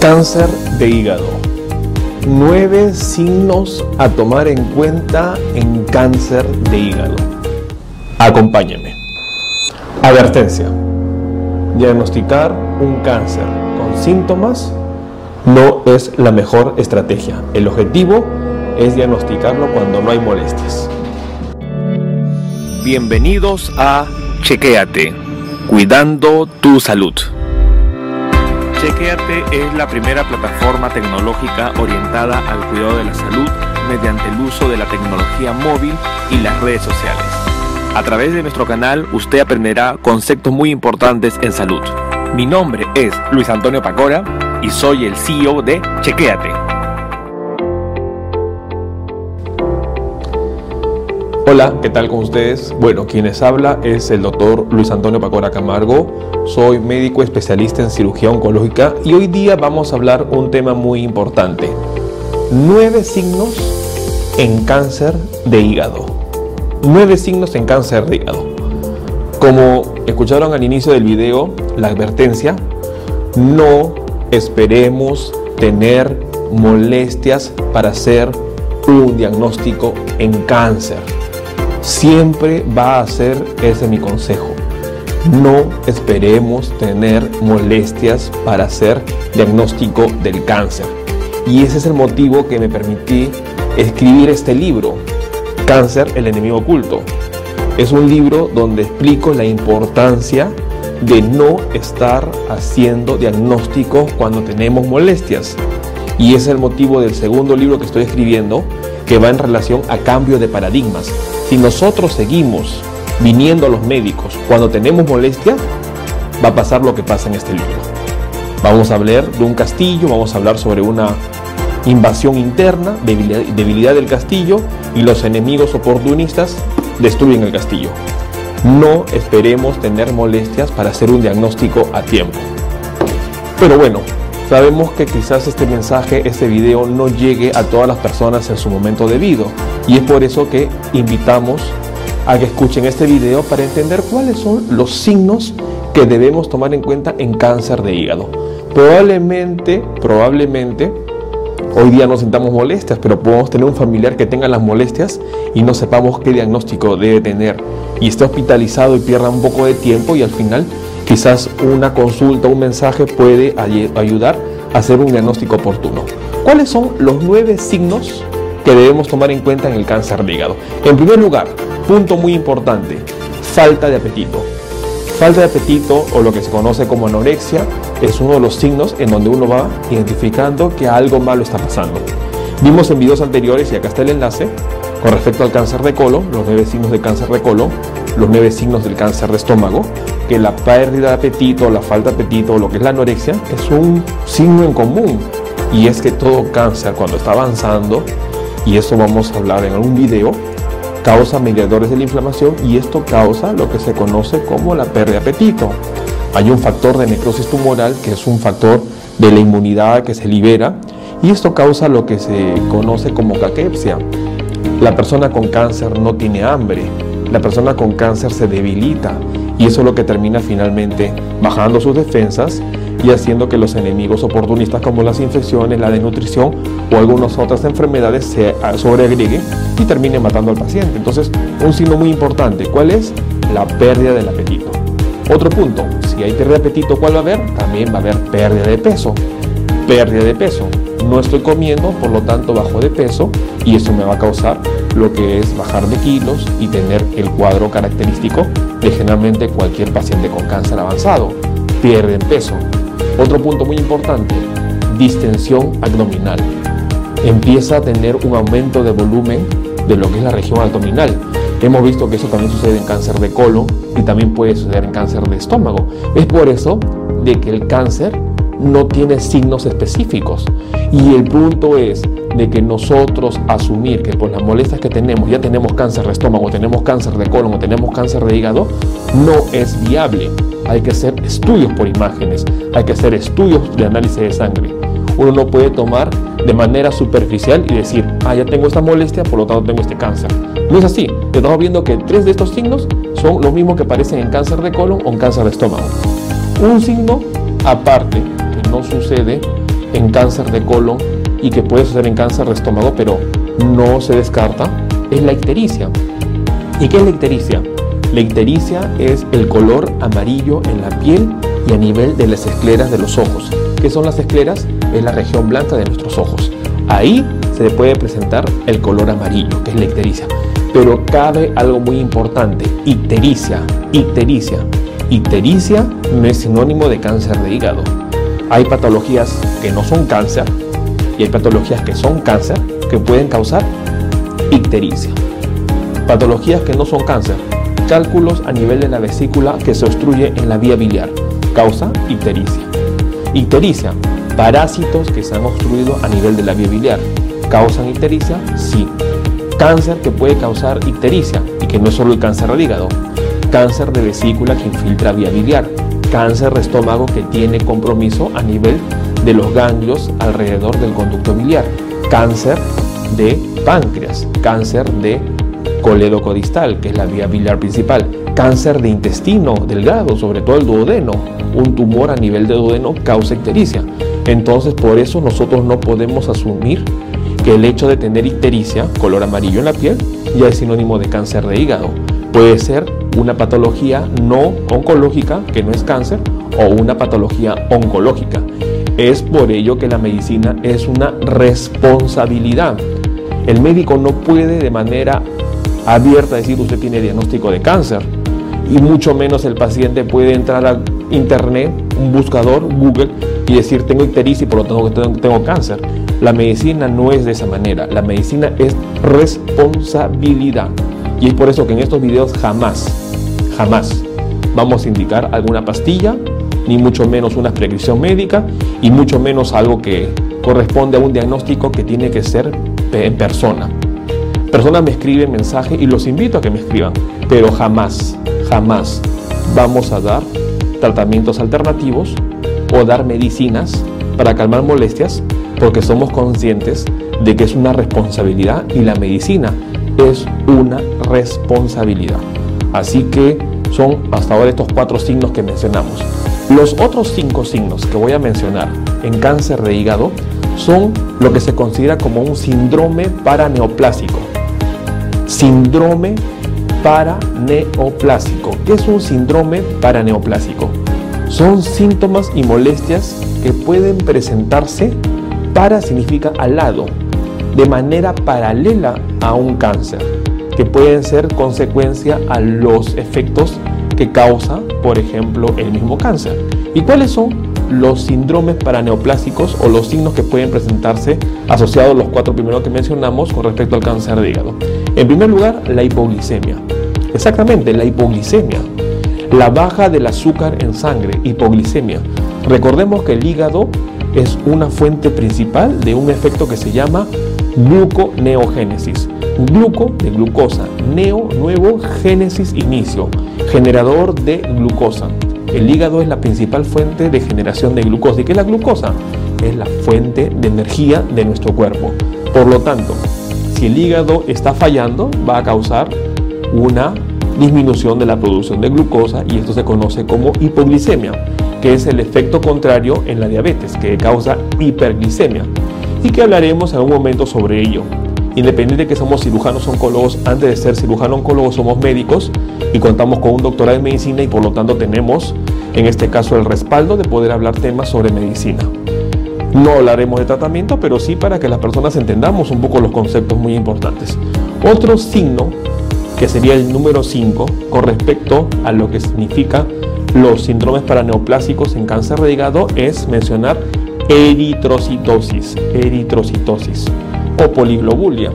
Cáncer de hígado. Nueve signos a tomar en cuenta en cáncer de hígado. Acompáñenme. Advertencia. Diagnosticar un cáncer con síntomas no es la mejor estrategia. El objetivo es diagnosticarlo cuando no hay molestias. Bienvenidos a Chequéate, cuidando tu salud. Chequeate es la primera plataforma tecnológica orientada al cuidado de la salud mediante el uso de la tecnología móvil y las redes sociales. A través de nuestro canal usted aprenderá conceptos muy importantes en salud. Mi nombre es Luis Antonio Pacora y soy el CEO de Chequeate. Hola, ¿qué tal con ustedes? Bueno, quienes habla es el doctor Luis Antonio Pacora Camargo soy médico especialista en cirugía oncológica y hoy día vamos a hablar un tema muy importante. Nueve signos en cáncer de hígado. Nueve signos en cáncer de hígado. Como escucharon al inicio del video, la advertencia, no esperemos tener molestias para hacer un diagnóstico en cáncer. Siempre va a ser ese mi consejo no esperemos tener molestias para hacer diagnóstico del cáncer. Y ese es el motivo que me permití escribir este libro, Cáncer, el enemigo oculto. Es un libro donde explico la importancia de no estar haciendo diagnósticos cuando tenemos molestias. Y es el motivo del segundo libro que estoy escribiendo, que va en relación a cambio de paradigmas. Si nosotros seguimos viniendo a los médicos cuando tenemos molestia, va a pasar lo que pasa en este libro. Vamos a hablar de un castillo, vamos a hablar sobre una invasión interna, debilidad, debilidad del castillo y los enemigos oportunistas destruyen el castillo. No esperemos tener molestias para hacer un diagnóstico a tiempo. Pero bueno, sabemos que quizás este mensaje, este video no llegue a todas las personas en su momento debido y es por eso que invitamos a que escuchen este video para entender cuáles son los signos que debemos tomar en cuenta en cáncer de hígado. Probablemente, probablemente, hoy día no sintamos molestias, pero podemos tener un familiar que tenga las molestias y no sepamos qué diagnóstico debe tener y esté hospitalizado y pierda un poco de tiempo y al final quizás una consulta, un mensaje puede ayudar a hacer un diagnóstico oportuno. ¿Cuáles son los nueve signos que debemos tomar en cuenta en el cáncer de hígado? En primer lugar, Punto muy importante, falta de apetito. Falta de apetito o lo que se conoce como anorexia es uno de los signos en donde uno va identificando que algo malo está pasando. Vimos en videos anteriores, y acá está el enlace, con respecto al cáncer de colon, los nueve signos del cáncer de colon, los nueve signos del cáncer de estómago, que la pérdida de apetito, la falta de apetito, lo que es la anorexia, es un signo en común. Y es que todo cáncer cuando está avanzando, y eso vamos a hablar en algún video, causa mediadores de la inflamación y esto causa lo que se conoce como la pérdida de apetito. Hay un factor de necrosis tumoral que es un factor de la inmunidad que se libera y esto causa lo que se conoce como caquepsia. La persona con cáncer no tiene hambre, la persona con cáncer se debilita y eso es lo que termina finalmente bajando sus defensas y haciendo que los enemigos oportunistas como las infecciones, la desnutrición o algunas otras enfermedades se sobreagreguen y terminen matando al paciente. Entonces, un signo muy importante, ¿cuál es? La pérdida del apetito. Otro punto, si hay pérdida de apetito, ¿cuál va a haber? También va a haber pérdida de peso. Pérdida de peso. No estoy comiendo, por lo tanto bajo de peso y eso me va a causar lo que es bajar de kilos y tener el cuadro característico de generalmente cualquier paciente con cáncer avanzado. Pierden peso. Otro punto muy importante, distensión abdominal. Empieza a tener un aumento de volumen de lo que es la región abdominal. Hemos visto que eso también sucede en cáncer de colon y también puede suceder en cáncer de estómago. Es por eso de que el cáncer no tiene signos específicos. Y el punto es de que nosotros asumir que por las molestias que tenemos ya tenemos cáncer de estómago, tenemos cáncer de colon o tenemos cáncer de hígado, no es viable hay que hacer estudios por imágenes, hay que hacer estudios de análisis de sangre. Uno no puede tomar de manera superficial y decir, ah, ya tengo esta molestia, por lo tanto tengo este cáncer. No es así. Estamos viendo que tres de estos signos son los mismos que aparecen en cáncer de colon o en cáncer de estómago. Un signo aparte no sucede en cáncer de colon y que puede suceder en cáncer de estómago, pero no se descarta, es la ictericia. ¿Y qué es la ictericia? La ictericia es el color amarillo en la piel y a nivel de las escleras de los ojos. ¿Qué son las escleras? Es la región blanca de nuestros ojos. Ahí se puede presentar el color amarillo, que es la ictericia. Pero cabe algo muy importante, ictericia, ictericia. Ictericia no es sinónimo de cáncer de hígado. Hay patologías que no son cáncer y hay patologías que son cáncer que pueden causar ictericia. Patologías que no son cáncer, cálculos a nivel de la vesícula que se obstruye en la vía biliar, causa ictericia. Ictericia, parásitos que se han obstruido a nivel de la vía biliar, ¿causan ictericia? Sí. Cáncer que puede causar ictericia y que no es solo el cáncer del hígado, cáncer de vesícula que infiltra vía biliar, cáncer de estómago que tiene compromiso a nivel de los ganglios alrededor del conducto biliar, cáncer de páncreas, cáncer de coledocodistal, que es la vía biliar principal, cáncer de intestino delgado, sobre todo el duodeno, un tumor a nivel de duodeno causa ictericia. Entonces, por eso nosotros no podemos asumir que el hecho de tener ictericia, color amarillo en la piel, ya es sinónimo de cáncer de hígado. Puede ser una patología no oncológica, que no es cáncer, o una patología oncológica. Es por ello que la medicina es una responsabilidad. El médico no puede de manera abierta decir usted tiene diagnóstico de cáncer y mucho menos el paciente puede entrar a internet, un buscador, Google y decir tengo ictericia y por lo tanto tengo cáncer. La medicina no es de esa manera, la medicina es responsabilidad. Y es por eso que en estos videos jamás, jamás vamos a indicar alguna pastilla, ni mucho menos una prescripción médica, y mucho menos algo que corresponde a un diagnóstico que tiene que ser en persona. Personas me escriben mensajes y los invito a que me escriban, pero jamás, jamás vamos a dar tratamientos alternativos o dar medicinas para calmar molestias porque somos conscientes de que es una responsabilidad y la medicina es una responsabilidad. Así que son hasta ahora estos cuatro signos que mencionamos. Los otros cinco signos que voy a mencionar en cáncer de hígado son lo que se considera como un síndrome paraneoplásico. Síndrome paraneoplásico. ¿Qué es un síndrome paraneoplásico? Son síntomas y molestias que pueden presentarse para significa al lado, de manera paralela a un cáncer, que pueden ser consecuencia a los efectos que causa, por ejemplo, el mismo cáncer. ¿Y cuáles son los síndromes paraneoplásicos o los signos que pueden presentarse asociados a los cuatro primeros que mencionamos con respecto al cáncer de hígado? En primer lugar, la hipoglicemia. Exactamente, la hipoglicemia. La baja del azúcar en sangre, hipoglicemia. Recordemos que el hígado es una fuente principal de un efecto que se llama gluconeogénesis. Gluco de glucosa, neo nuevo, génesis inicio, generador de glucosa. El hígado es la principal fuente de generación de glucosa. ¿Y qué es la glucosa? Es la fuente de energía de nuestro cuerpo. Por lo tanto, si el hígado está fallando, va a causar una disminución de la producción de glucosa y esto se conoce como hipoglicemia, que es el efecto contrario en la diabetes, que causa hiperglicemia y que hablaremos en un momento sobre ello. Independiente de que somos cirujanos oncólogos, antes de ser cirujano oncólogo somos médicos y contamos con un doctorado en medicina y por lo tanto tenemos, en este caso, el respaldo de poder hablar temas sobre medicina. No hablaremos de tratamiento, pero sí para que las personas entendamos un poco los conceptos muy importantes. Otro signo, que sería el número 5, con respecto a lo que significa los síndromes paraneoplásicos en cáncer de hígado, es mencionar eritrocitosis, eritrocitosis o poliglobulia.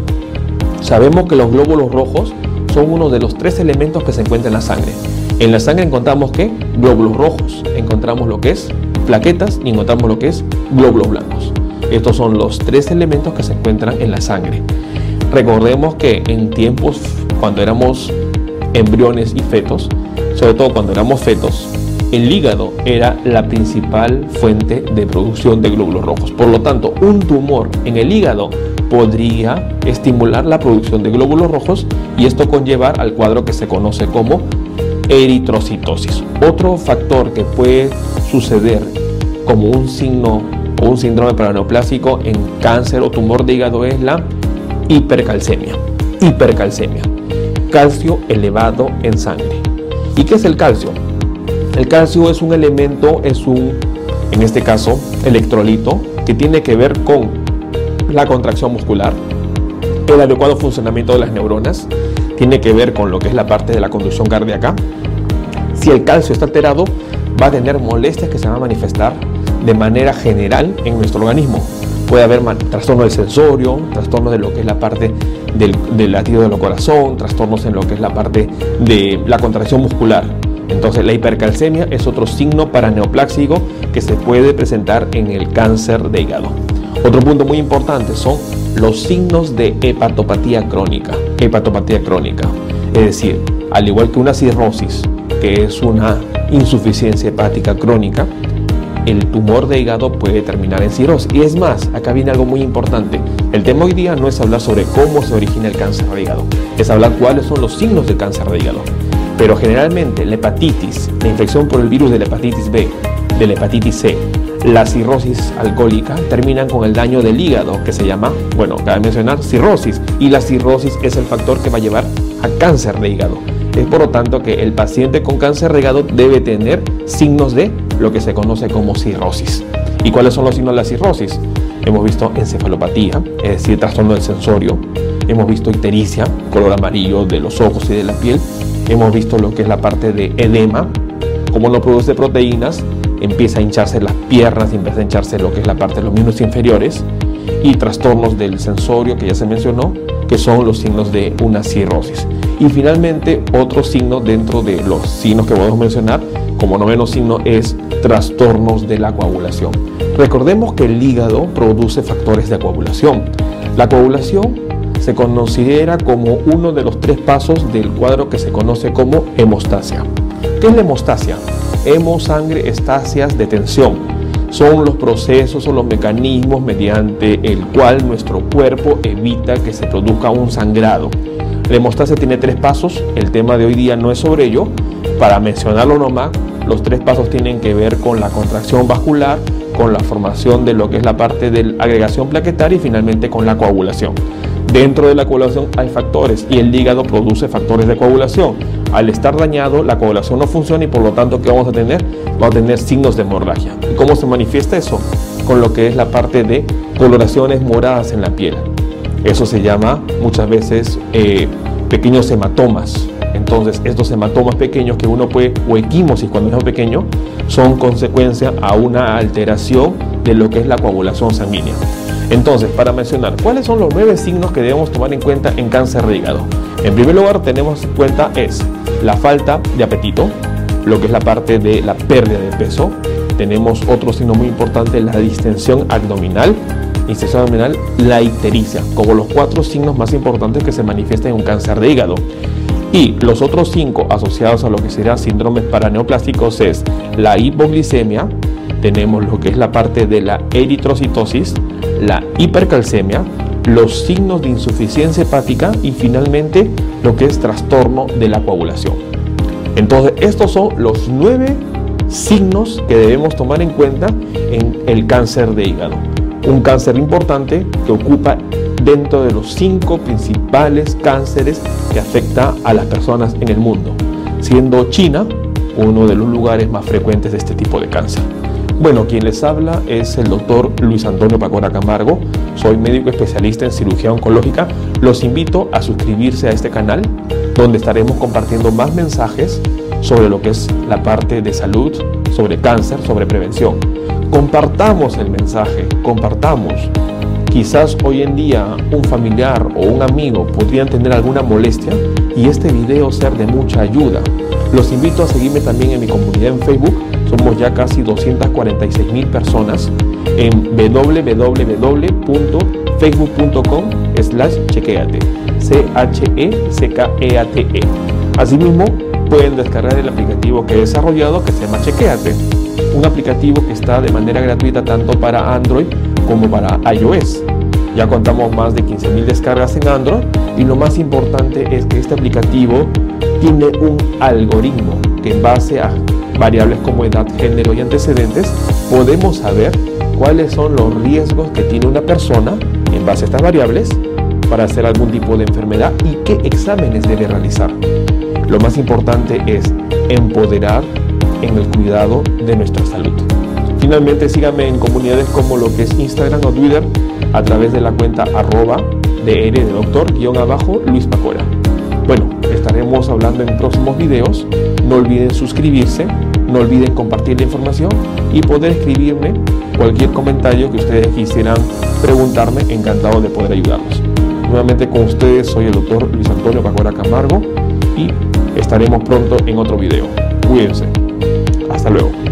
Sabemos que los glóbulos rojos son uno de los tres elementos que se encuentran en la sangre. En la sangre encontramos que glóbulos rojos, encontramos lo que es plaquetas y encontramos lo que es glóbulos blancos. Estos son los tres elementos que se encuentran en la sangre. Recordemos que en tiempos cuando éramos embriones y fetos, sobre todo cuando éramos fetos, el hígado era la principal fuente de producción de glóbulos rojos. Por lo tanto, un tumor en el hígado podría estimular la producción de glóbulos rojos y esto conllevar al cuadro que se conoce como eritrocitosis. Otro factor que puede suceder como un signo o un síndrome paraneoplásico en cáncer o tumor de hígado es la hipercalcemia. Hipercalcemia. Calcio elevado en sangre. ¿Y qué es el calcio? El calcio es un elemento, es un, en este caso, electrolito que tiene que ver con la contracción muscular, el adecuado funcionamiento de las neuronas, tiene que ver con lo que es la parte de la conducción cardíaca. Si el calcio está alterado, va a tener molestias que se van a manifestar de manera general en nuestro organismo. Puede haber trastorno del sensorio, trastornos de lo que es la parte del, latido del corazón, trastornos en lo que es la parte de la contracción muscular. Entonces la hipercalcemia es otro signo paraneopláxico que se puede presentar en el cáncer de hígado. Otro punto muy importante son los signos de hepatopatía crónica. Hepatopatía crónica. Es decir, al igual que una cirrosis, que es una insuficiencia hepática crónica, el tumor de hígado puede terminar en cirrosis. Y es más, acá viene algo muy importante. El tema hoy día no es hablar sobre cómo se origina el cáncer de hígado, es hablar cuáles son los signos del cáncer de hígado. Pero generalmente la hepatitis, la infección por el virus de la hepatitis B, de la hepatitis C, la cirrosis alcohólica terminan con el daño del hígado, que se llama, bueno, cabe mencionar, cirrosis. Y la cirrosis es el factor que va a llevar a cáncer de hígado. Es por lo tanto que el paciente con cáncer de hígado debe tener signos de lo que se conoce como cirrosis. ¿Y cuáles son los signos de la cirrosis? Hemos visto encefalopatía, es decir, trastorno del sensorio. Hemos visto ictericia, color amarillo de los ojos y de la piel. Hemos visto lo que es la parte de edema, como no produce proteínas, empieza a hincharse las piernas, empieza a hincharse lo que es la parte de los miembros inferiores y trastornos del sensorio que ya se mencionó, que son los signos de una cirrosis. Y finalmente, otro signo dentro de los signos que podemos mencionar, como noveno signo, es trastornos de la coagulación. Recordemos que el hígado produce factores de coagulación. La coagulación se considera como uno de los tres pasos del cuadro que se conoce como hemostasia. ¿Qué es la hemostasia? Hemosangre, estasias de tensión. Son los procesos o los mecanismos mediante el cual nuestro cuerpo evita que se produzca un sangrado. La hemostasia tiene tres pasos, el tema de hoy día no es sobre ello. Para mencionarlo nomás, los tres pasos tienen que ver con la contracción vascular, con la formación de lo que es la parte de la agregación plaquetaria y finalmente con la coagulación. Dentro de la coagulación hay factores y el hígado produce factores de coagulación. Al estar dañado, la coagulación no funciona y por lo tanto, ¿qué vamos a tener? Vamos a tener signos de hemorragia. ¿Y cómo se manifiesta eso? Con lo que es la parte de coloraciones moradas en la piel. Eso se llama muchas veces eh, pequeños hematomas. Entonces, estos hematomas pequeños que uno puede, o equimosis cuando es pequeño, son consecuencia a una alteración de lo que es la coagulación sanguínea. Entonces, para mencionar, ¿cuáles son los nueve signos que debemos tomar en cuenta en cáncer de hígado? En primer lugar, tenemos en cuenta es la falta de apetito, lo que es la parte de la pérdida de peso. Tenemos otro signo muy importante, la distensión abdominal, incisión abdominal, la ictericia, como los cuatro signos más importantes que se manifiestan en un cáncer de hígado. Y los otros cinco asociados a lo que serían síndromes paraneoplásticos es la hipoglicemia, tenemos lo que es la parte de la eritrocitosis, la hipercalcemia, los signos de insuficiencia hepática y finalmente lo que es trastorno de la coagulación. Entonces, estos son los nueve signos que debemos tomar en cuenta en el cáncer de hígado un cáncer importante que ocupa dentro de los cinco principales cánceres que afecta a las personas en el mundo, siendo China uno de los lugares más frecuentes de este tipo de cáncer. Bueno, quien les habla es el doctor Luis Antonio Pacora Camargo. Soy médico especialista en cirugía oncológica. Los invito a suscribirse a este canal donde estaremos compartiendo más mensajes sobre lo que es la parte de salud, sobre cáncer, sobre prevención. Compartamos el mensaje, compartamos. Quizás hoy en día un familiar o un amigo podrían tener alguna molestia y este video ser de mucha ayuda. Los invito a seguirme también en mi comunidad en Facebook. Somos ya casi 246 mil personas en www.facebook.com slash chequeate. C-H-E-C-K-E-A-T-E. Asimismo, pueden descargar el aplicativo que he desarrollado que se llama Chequeate un aplicativo que está de manera gratuita tanto para Android como para iOS. Ya contamos más de 15.000 descargas en Android y lo más importante es que este aplicativo tiene un algoritmo que en base a variables como edad, género y antecedentes podemos saber cuáles son los riesgos que tiene una persona en base a estas variables para hacer algún tipo de enfermedad y qué exámenes debe realizar. Lo más importante es empoderar en el cuidado de nuestra salud. Finalmente síganme en comunidades como lo que es Instagram o Twitter a través de la cuenta arroba de de doctor guion abajo Luis Pacora. Bueno, estaremos hablando en próximos videos. No olviden suscribirse, no olviden compartir la información y poder escribirme cualquier comentario que ustedes quisieran preguntarme, encantado de poder ayudarlos. Nuevamente con ustedes soy el doctor Luis Antonio Pacora Camargo y estaremos pronto en otro video. Cuídense. Hasta luego.